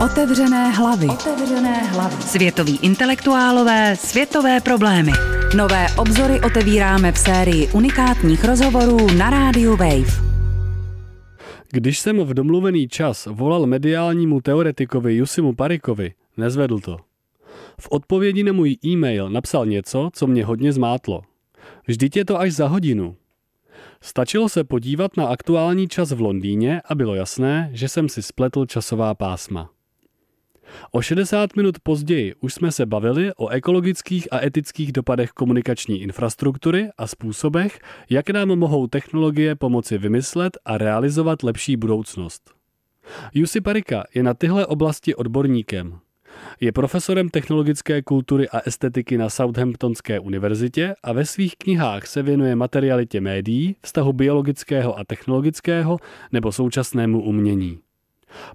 Otevřené hlavy. Otevřené hlavy. Světoví intelektuálové, světové problémy. Nové obzory otevíráme v sérii unikátních rozhovorů na rádiu Wave. Když jsem v domluvený čas volal mediálnímu teoretikovi Jusimu Parikovi, nezvedl to. V odpovědi na můj e-mail napsal něco, co mě hodně zmátlo. Vždyť je to až za hodinu. Stačilo se podívat na aktuální čas v Londýně a bylo jasné, že jsem si spletl časová pásma. O 60 minut později už jsme se bavili o ekologických a etických dopadech komunikační infrastruktury a způsobech, jak nám mohou technologie pomoci vymyslet a realizovat lepší budoucnost. Jussi Parika je na tyhle oblasti odborníkem. Je profesorem technologické kultury a estetiky na Southamptonské univerzitě a ve svých knihách se věnuje materialitě médií, vztahu biologického a technologického nebo současnému umění.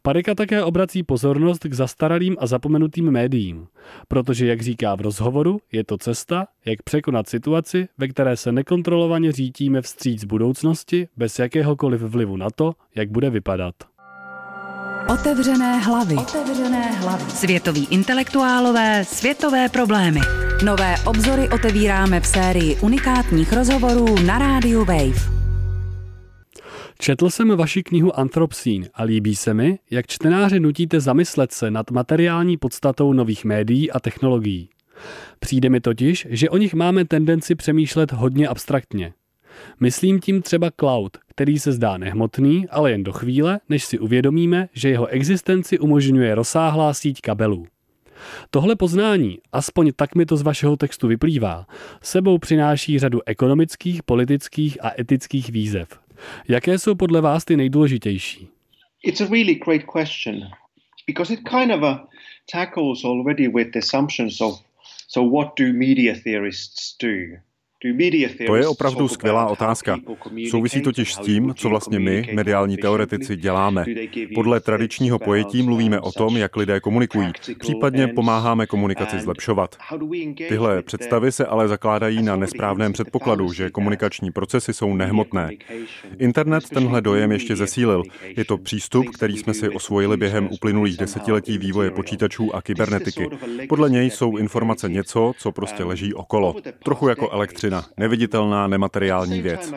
Parika také obrací pozornost k zastaralým a zapomenutým médiím, protože, jak říká v rozhovoru, je to cesta, jak překonat situaci, ve které se nekontrolovaně řítíme vstříc budoucnosti bez jakéhokoliv vlivu na to, jak bude vypadat. Otevřené hlavy. Otevřené hlavy. Světoví intelektuálové, světové problémy. Nové obzory otevíráme v sérii unikátních rozhovorů na rádiu Wave. Četl jsem vaši knihu Anthropocene a líbí se mi, jak čtenáře nutíte zamyslet se nad materiální podstatou nových médií a technologií. Přijde mi totiž, že o nich máme tendenci přemýšlet hodně abstraktně. Myslím tím třeba cloud, který se zdá nehmotný, ale jen do chvíle, než si uvědomíme, že jeho existenci umožňuje rozsáhlá síť kabelů. Tohle poznání, aspoň tak mi to z vašeho textu vyplývá, sebou přináší řadu ekonomických, politických a etických výzev. Jaké jsou podle vás ty nejdůležitější? It's a really great question because it kind of uh, tackles already with assumptions of so what do media theorists do? To je opravdu skvělá otázka. Souvisí totiž s tím, co vlastně my, mediální teoretici, děláme. Podle tradičního pojetí mluvíme o tom, jak lidé komunikují, případně pomáháme komunikaci zlepšovat. Tyhle představy se ale zakládají na nesprávném předpokladu, že komunikační procesy jsou nehmotné. Internet tenhle dojem ještě zesílil. Je to přístup, který jsme si osvojili během uplynulých desetiletí vývoje počítačů a kybernetiky. Podle něj jsou informace něco, co prostě leží okolo. Trochu jako elektřina elektřina, neviditelná nemateriální věc.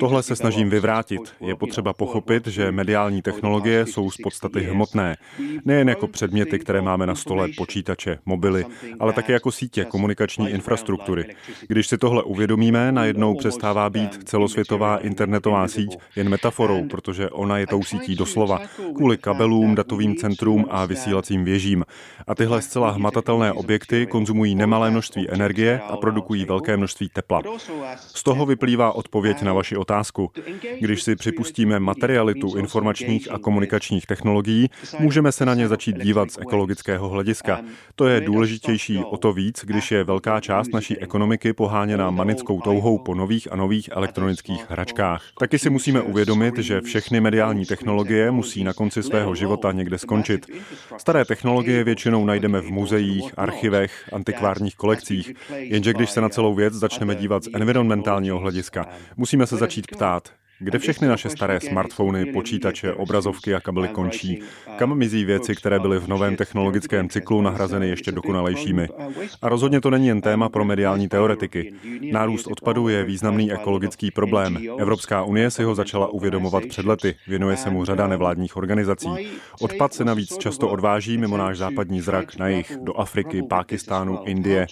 Tohle se snažím vyvrátit. Je potřeba pochopit, že mediální technologie jsou z podstaty hmotné. Nejen jako předměty, které máme na stole, počítače, mobily, ale také jako sítě komunikační infrastruktury. Když si tohle uvědomíme, najednou přestává být celosvětová internetová síť jen metaforou, protože ona je tou sítí doslova, kvůli kabelům, datovým centrům a vysílacím věžím. A tyhle zcela hmatatelné objekty konzumují nemalé množství energie a produkují velké množství tepla. Z toho vyplývá odpověď na vaši otázku. Když si připustíme materialitu informačních a komunikačních technologií, můžeme se na ně začít dívat z ekologického hlediska. To je důležitější o to víc, když je velká část naší ekonomiky poháněna manickou touhou po nových a nových elektronických hračkách. Taky si musíme uvědomit, že všechny mediální technologie musí na konci svého života někde skončit. Staré technologie většinou najdeme v muzeích, archivech, antikvárních kolekcích, jenže když se na celou věc začneme dívat z environmentálního hlediska, musíme se začít ptát, kde všechny naše staré smartfony, počítače, obrazovky a kabely končí? Kam mizí věci, které byly v novém technologickém cyklu nahrazeny ještě dokonalejšími? A rozhodně to není jen téma pro mediální teoretiky. Nárůst odpadu je významný ekologický problém. Evropská unie si ho začala uvědomovat před lety. Věnuje se mu řada nevládních organizací. Odpad se navíc často odváží mimo náš západní zrak na jich do Afriky, Pákistánu, Indie.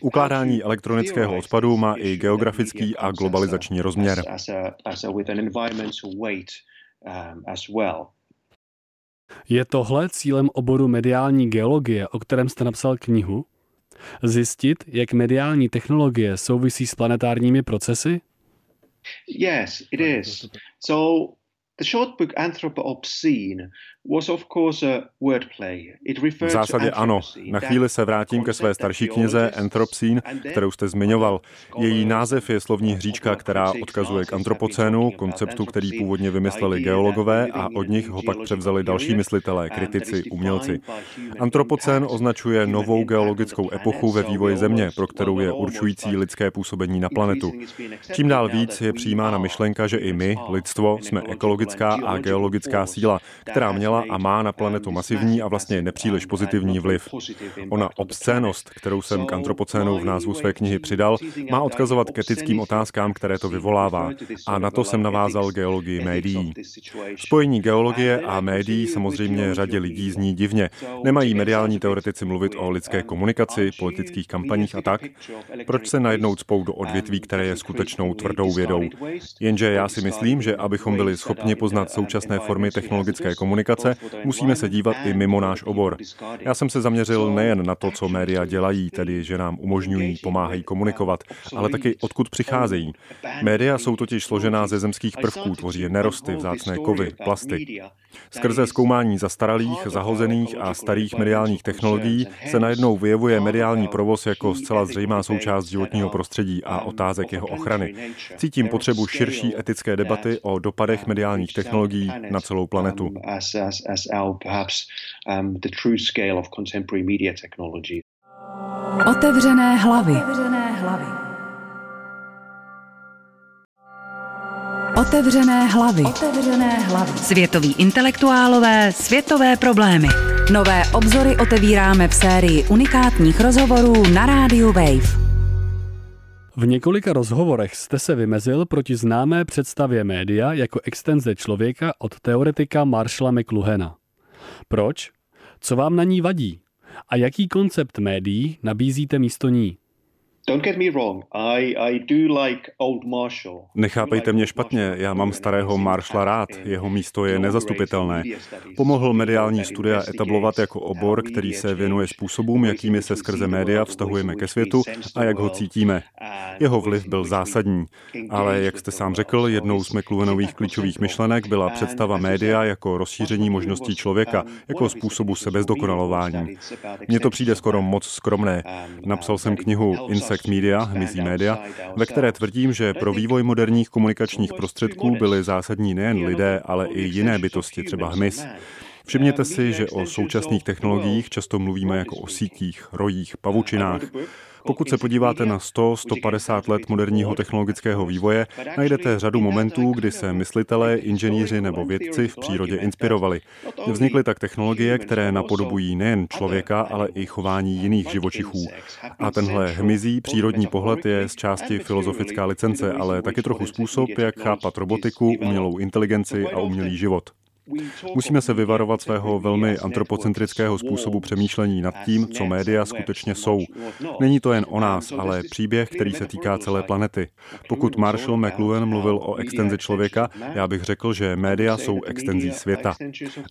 Ukládání elektronického odpadu má i geografický a globalizační rozměr an environmental weight um, as well. Je tohle cílem oboru mediální geologie, o kterém jste napsal knihu? Zjistit, jak mediální technologie souvisí s planetárními procesy? Yes, it is. So the short book Anthropocene v zásadě ano. Na chvíli se vrátím ke své starší knize Anthropocene, kterou jste zmiňoval. Její název je slovní hříčka, která odkazuje k antropocénu, konceptu, který původně vymysleli geologové a od nich ho pak převzali další myslitelé, kritici, umělci. Antropocén označuje novou geologickou epochu ve vývoji Země, pro kterou je určující lidské působení na planetu. Čím dál víc je přijímána myšlenka, že i my, lidstvo, jsme ekologická a geologická síla, která měla měla a má na planetu masivní a vlastně nepříliš pozitivní vliv. Ona obscénost, kterou jsem k antropocénu v názvu své knihy přidal, má odkazovat k etickým otázkám, které to vyvolává. A na to jsem navázal geologii médií. Spojení geologie a médií samozřejmě řadě lidí zní divně. Nemají mediální teoretici mluvit o lidské komunikaci, politických kampaních a tak? Proč se najednou cpou do odvětví, které je skutečnou tvrdou vědou? Jenže já si myslím, že abychom byli schopni poznat současné formy technologické komunikace, musíme se dívat i mimo náš obor. Já jsem se zaměřil nejen na to, co média dělají, tedy že nám umožňují, pomáhají komunikovat, ale taky odkud přicházejí. Média jsou totiž složená ze zemských prvků, tvoří je nerosty, vzácné kovy, plasty. Skrze zkoumání zastaralých, zahozených a starých mediálních technologií se najednou vyjevuje mediální provoz jako zcela zřejmá součást životního prostředí a otázek jeho ochrany. Cítím potřebu širší etické debaty o dopadech mediálních technologií na celou planetu. Otevřené hlavy. Otevřené hlavy. Otevřené hlavy. Otevřené hlavy. Světoví intelektuálové, světové problémy. Nové obzory otevíráme v sérii unikátních rozhovorů na rádiu Wave. V několika rozhovorech jste se vymezil proti známé představě média jako extenze člověka od teoretika Marshalla McLuhana. Proč? Co vám na ní vadí? A jaký koncept médií nabízíte místo ní? Nechápejte mě špatně, já mám starého Marshalla rád, jeho místo je nezastupitelné. Pomohl mediální studia etablovat jako obor, který se věnuje způsobům, jakými se skrze média vztahujeme ke světu a jak ho cítíme. Jeho vliv byl zásadní, ale jak jste sám řekl, jednou z McLuhanových klíčových myšlenek byla představa média jako rozšíření možností člověka, jako způsobu sebezdokonalování. Mně to přijde skoro moc skromné. Napsal jsem knihu Insect Effect Media, hmyzí média, ve které tvrdím, že pro vývoj moderních komunikačních prostředků byly zásadní nejen lidé, ale i jiné bytosti, třeba hmyz. Všimněte si, že o současných technologiích často mluvíme jako o sítích, rojích, pavučinách. Pokud se podíváte na 100-150 let moderního technologického vývoje, najdete řadu momentů, kdy se myslitelé, inženýři nebo vědci v přírodě inspirovali. Vznikly tak technologie, které napodobují nejen člověka, ale i chování jiných živočichů. A tenhle hmyzí přírodní pohled je z části filozofická licence, ale taky trochu způsob, jak chápat robotiku, umělou inteligenci a umělý život. Musíme se vyvarovat svého velmi antropocentrického způsobu přemýšlení nad tím, co média skutečně jsou. Není to jen o nás, ale příběh, který se týká celé planety. Pokud Marshall McLuhan mluvil o extenzi člověka, já bych řekl, že média jsou extenzí světa.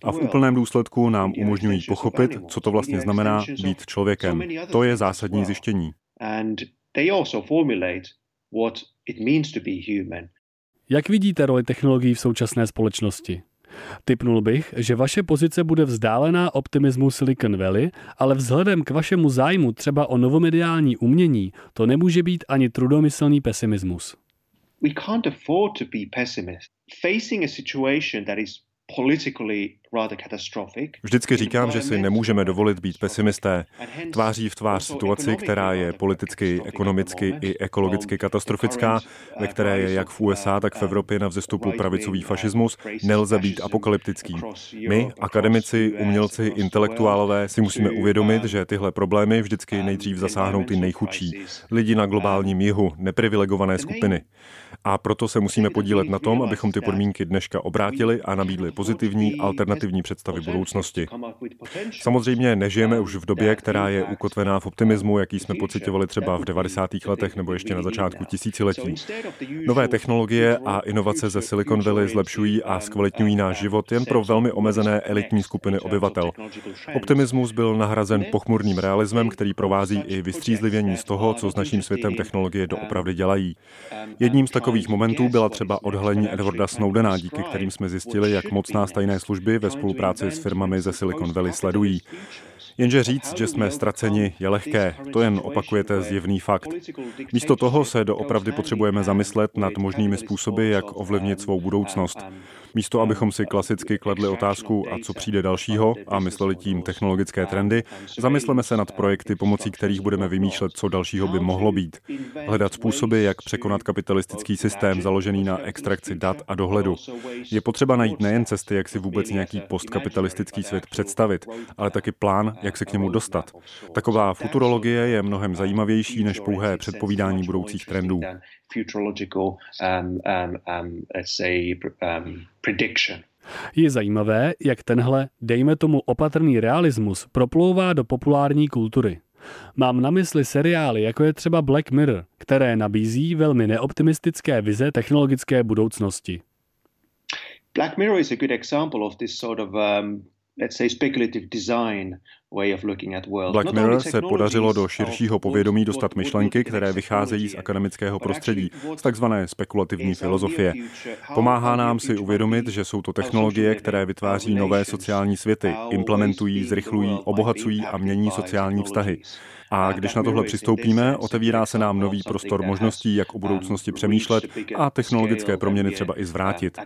A v úplném důsledku nám umožňují pochopit, co to vlastně znamená být člověkem. To je zásadní zjištění. Jak vidíte roli technologií v současné společnosti? Typnul bych, že vaše pozice bude vzdálená optimismu Silicon Valley, ale vzhledem k vašemu zájmu třeba o novomediální umění, to nemůže být ani trudomyslný pesimismus. We can't afford to be pessimist. Facing a situation that is Vždycky říkám, že si nemůžeme dovolit být pesimisté. Tváří v tvář situaci, která je politicky, ekonomicky i ekologicky katastrofická, ve které je jak v USA, tak v Evropě na vzestupu pravicový fašismus, nelze být apokalyptický. My, akademici, umělci, intelektuálové, si musíme uvědomit, že tyhle problémy vždycky nejdřív zasáhnou ty nejchudší, lidi na globálním jihu, neprivilegované skupiny. A proto se musíme podílet na tom, abychom ty podmínky dneška obrátili a nabídli pozitivní alternativní představy budoucnosti. Samozřejmě nežijeme už v době, která je ukotvená v optimismu, jaký jsme pocitovali třeba v 90. letech nebo ještě na začátku tisíciletí. Nové technologie a inovace ze Silicon Valley zlepšují a zkvalitňují náš život jen pro velmi omezené elitní skupiny obyvatel. Optimismus byl nahrazen pochmurným realismem, který provází i vystřízlivění z toho, co s naším světem technologie doopravdy dělají. Jedním z takových momentů byla třeba odhalení Edwarda Snowdena, díky kterým jsme zjistili, jak moc nás tajné služby ve spolupráci s firmami ze Silicon Valley sledují. Jenže říct, že jsme ztraceni, je lehké, to jen opakujete zjevný fakt. Místo toho se doopravdy potřebujeme zamyslet nad možnými způsoby, jak ovlivnit svou budoucnost. Místo, abychom si klasicky kladli otázku, a co přijde dalšího, a mysleli tím technologické trendy, zamysleme se nad projekty, pomocí kterých budeme vymýšlet, co dalšího by mohlo být. Hledat způsoby, jak překonat kapitalistický systém založený na extrakci dat a dohledu. Je potřeba najít nejen cesty, jak si vůbec nějaký postkapitalistický svět představit, ale taky plán, jak se k němu dostat. Taková futurologie je mnohem zajímavější než pouhé předpovídání budoucích trendů. Je zajímavé, jak tenhle, dejme tomu opatrný realismus, proplouvá do populární kultury. Mám na mysli seriály, jako je třeba Black Mirror, které nabízí velmi neoptimistické vize technologické budoucnosti. Black Mirror is a good example of this sort of um, let's say speculative design Black Mirror se podařilo do širšího povědomí dostat myšlenky, které vycházejí z akademického prostředí, z takzvané spekulativní filozofie. Pomáhá nám si uvědomit, že jsou to technologie, které vytváří nové sociální světy, implementují, zrychlují, obohacují a mění sociální vztahy. A když na tohle přistoupíme, otevírá se nám nový prostor možností, jak o budoucnosti přemýšlet a technologické proměny třeba i zvrátit.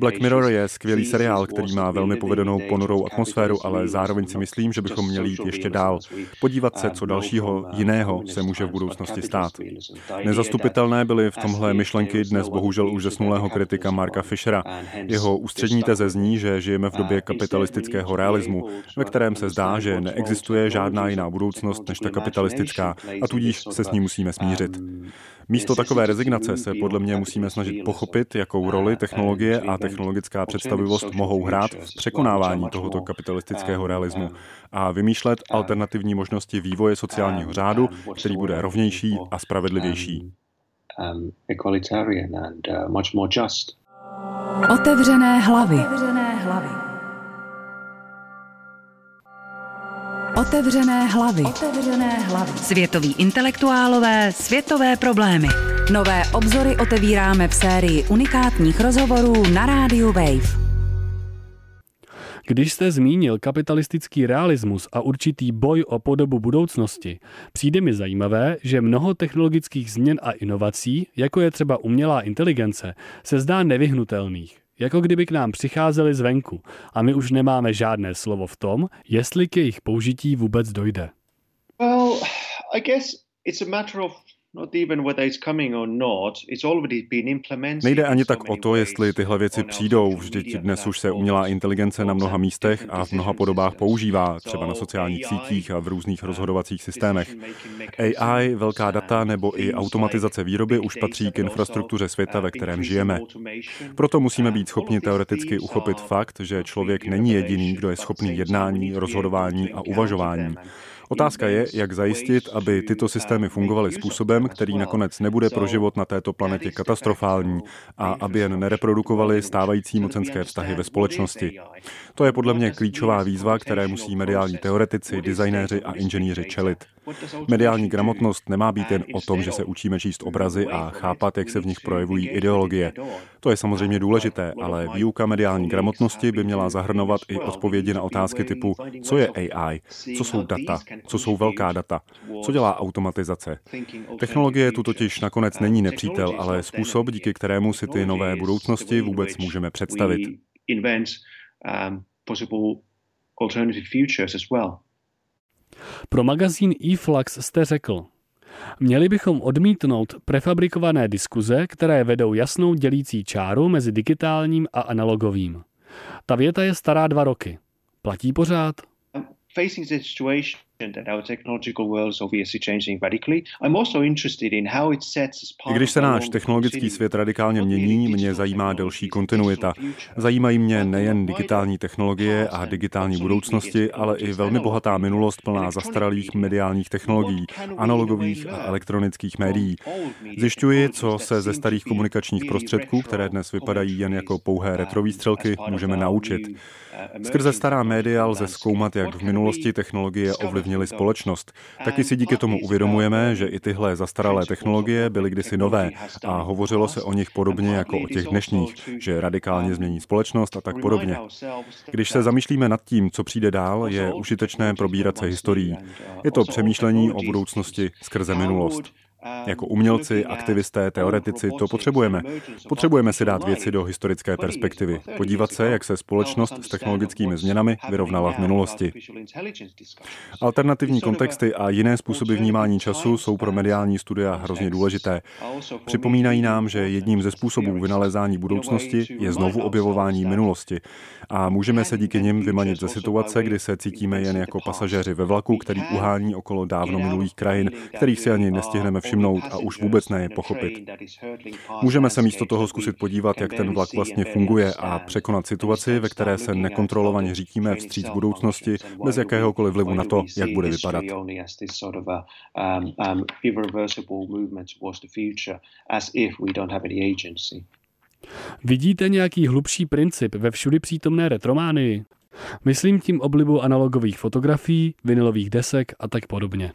Black Mirror je skvělý seriál, který má velmi povedenou ponurou atmosféru, ale zároveň si myslím, že bychom měli jít ještě dál. Podívat se, co dalšího jiného se může v budoucnosti stát. Nezastupitelné byly v tomhle myšlenky dnes bohužel už zesnulého kritika Marka Fischera. Jeho ústřední teze zní, že žijeme v době kapitalistického realismu, ve kterém se zdá, že neexistuje žádná jiná budoucnost než tak kapitalistická a tudíž se s ní musíme smířit. Místo takové rezignace se podle mě musíme snažit pochopit, jakou roli technologie a technologická představivost mohou hrát v překonávání tohoto kapitalistického realismu a vymýšlet alternativní možnosti vývoje sociálního řádu, který bude rovnější a spravedlivější. Otevřené hlavy. Otevřené hlavy. Otevřené hlavy. Otevřené hlavy. Světoví intelektuálové, světové problémy. Nové obzory otevíráme v sérii unikátních rozhovorů na rádiu Wave. Když jste zmínil kapitalistický realismus a určitý boj o podobu budoucnosti, přijde mi zajímavé, že mnoho technologických změn a inovací, jako je třeba umělá inteligence, se zdá nevyhnutelných jako kdyby k nám přicházeli zvenku a my už nemáme žádné slovo v tom, jestli k jejich použití vůbec dojde. Well, I guess it's a matter of Nejde ani tak o to, jestli tyhle věci přijdou. Vždyť dnes už se umělá inteligence na mnoha místech a v mnoha podobách používá, třeba na sociálních sítích a v různých rozhodovacích systémech. AI, velká data nebo i automatizace výroby už patří k infrastruktuře světa, ve kterém žijeme. Proto musíme být schopni teoreticky uchopit fakt, že člověk není jediný, kdo je schopný jednání, rozhodování a uvažování. Otázka je, jak zajistit, aby tyto systémy fungovaly způsobem, který nakonec nebude pro život na této planetě katastrofální a aby jen nereprodukovaly stávající mocenské vztahy ve společnosti. To je podle mě klíčová výzva, které musí mediální teoretici, designéři a inženýři čelit. Mediální gramotnost nemá být jen o tom, že se učíme číst obrazy a chápat, jak se v nich projevují ideologie. To je samozřejmě důležité, ale výuka mediální gramotnosti by měla zahrnovat i odpovědi na otázky typu, co je AI, co jsou data, co jsou velká data, co dělá automatizace. Technologie tu totiž nakonec není nepřítel, ale způsob, díky kterému si ty nové budoucnosti vůbec můžeme představit. Pro magazín eFlux jste řekl, Měli bychom odmítnout prefabrikované diskuze, které vedou jasnou dělící čáru mezi digitálním a analogovým. Ta věta je stará dva roky. Platí pořád? Facing situation i když se náš technologický svět radikálně mění, mě zajímá delší kontinuita. Zajímají mě nejen digitální technologie a digitální budoucnosti, ale i velmi bohatá minulost plná zastaralých mediálních technologií, analogových a elektronických médií. Zjišťuji, co se ze starých komunikačních prostředků, které dnes vypadají jen jako pouhé retrovýstřelky, můžeme naučit. Skrze stará média lze zkoumat, jak v minulosti technologie ovlivnily společnost. Taky si díky tomu uvědomujeme, že i tyhle zastaralé technologie byly kdysi nové a hovořilo se o nich podobně jako o těch dnešních, že radikálně změní společnost a tak podobně. Když se zamýšlíme nad tím, co přijde dál, je užitečné probírat se historií. Je to přemýšlení o budoucnosti skrze minulost. Jako umělci, aktivisté, teoretici to potřebujeme. Potřebujeme si dát věci do historické perspektivy. Podívat se, jak se společnost s technologickými změnami vyrovnala v minulosti. Alternativní kontexty a jiné způsoby vnímání času jsou pro mediální studia hrozně důležité. Připomínají nám, že jedním ze způsobů vynalezání budoucnosti je znovu objevování minulosti. A můžeme se díky nim vymanit ze situace, kdy se cítíme jen jako pasažéři ve vlaku, který uhání okolo dávno minulých krajin, kterých si ani nestihneme všimnout a už vůbec ne je pochopit. Můžeme se místo toho zkusit podívat, jak ten vlak vlastně funguje a překonat situaci, ve které se nekontrolovaně řídíme vstříc budoucnosti bez jakéhokoliv vlivu na to, jak bude vypadat. Vidíte nějaký hlubší princip ve všudy přítomné retrománii? Myslím tím oblibu analogových fotografií, vinilových desek a tak podobně.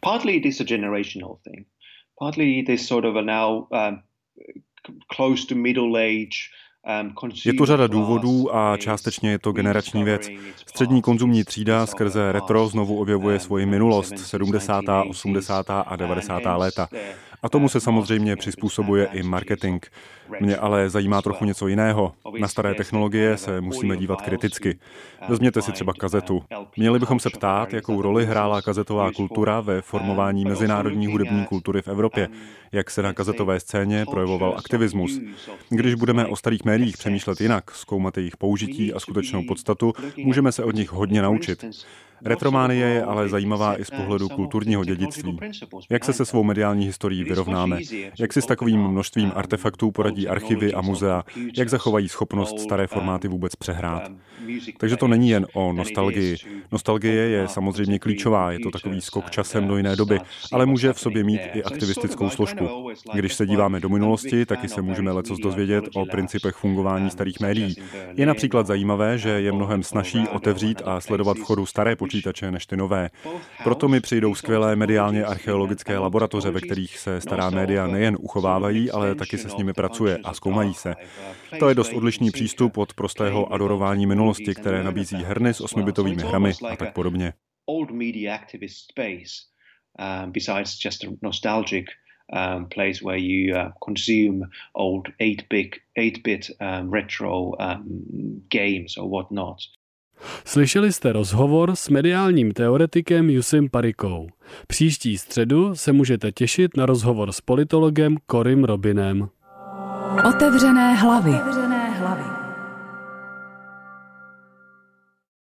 Partly it is a generational thing. Partly it is sort of a now um, close to middle age um, je to řada důvodů a částečně je to generační věc. Střední konzumní třída skrze retro znovu objevuje svoji minulost, 70., 80. a 90. léta. A tomu se samozřejmě přizpůsobuje i marketing. Mě ale zajímá trochu něco jiného. Na staré technologie se musíme dívat kriticky. Vezměte si třeba kazetu. Měli bychom se ptát, jakou roli hrála kazetová kultura ve formování mezinárodní hudební kultury v Evropě, jak se na kazetové scéně projevoval aktivismus. Když budeme o starých médiích přemýšlet jinak, zkoumat jejich použití a skutečnou podstatu, můžeme se od nich hodně naučit. Retrománie je ale zajímavá i z pohledu kulturního dědictví. Jak se se svou mediální historií vyrovnáme? Jak si s takovým množstvím artefaktů poradí archivy a muzea? Jak zachovají schopnost staré formáty vůbec přehrát? Takže to není jen o nostalgii. Nostalgie je samozřejmě klíčová, je to takový skok časem do jiné doby, ale může v sobě mít i aktivistickou složku. Když se díváme do minulosti, taky se můžeme lecos dozvědět o principech fungování starých médií. Je například zajímavé, že je mnohem snaží otevřít a sledovat vchodu staré počítače než ty nové. Proto mi přijdou skvělé mediálně archeologické laboratoře, ve kterých se stará média nejen uchovávají, ale taky se s nimi pracuje a zkoumají se. To je dost odlišný přístup od prostého adorování minulosti, které nabízí herny s osmibitovými hrami a tak podobně. Um, besides just a nostalgic um, place where you uh, consume old 8-bit, 8-bit um, retro um, games or whatnot. Slyšeli jste rozhovor s mediálním teoretikem Jusim Parikou. Příští středu se můžete těšit na rozhovor s politologem Korim Robinem. Otevřené hlavy. Otevřené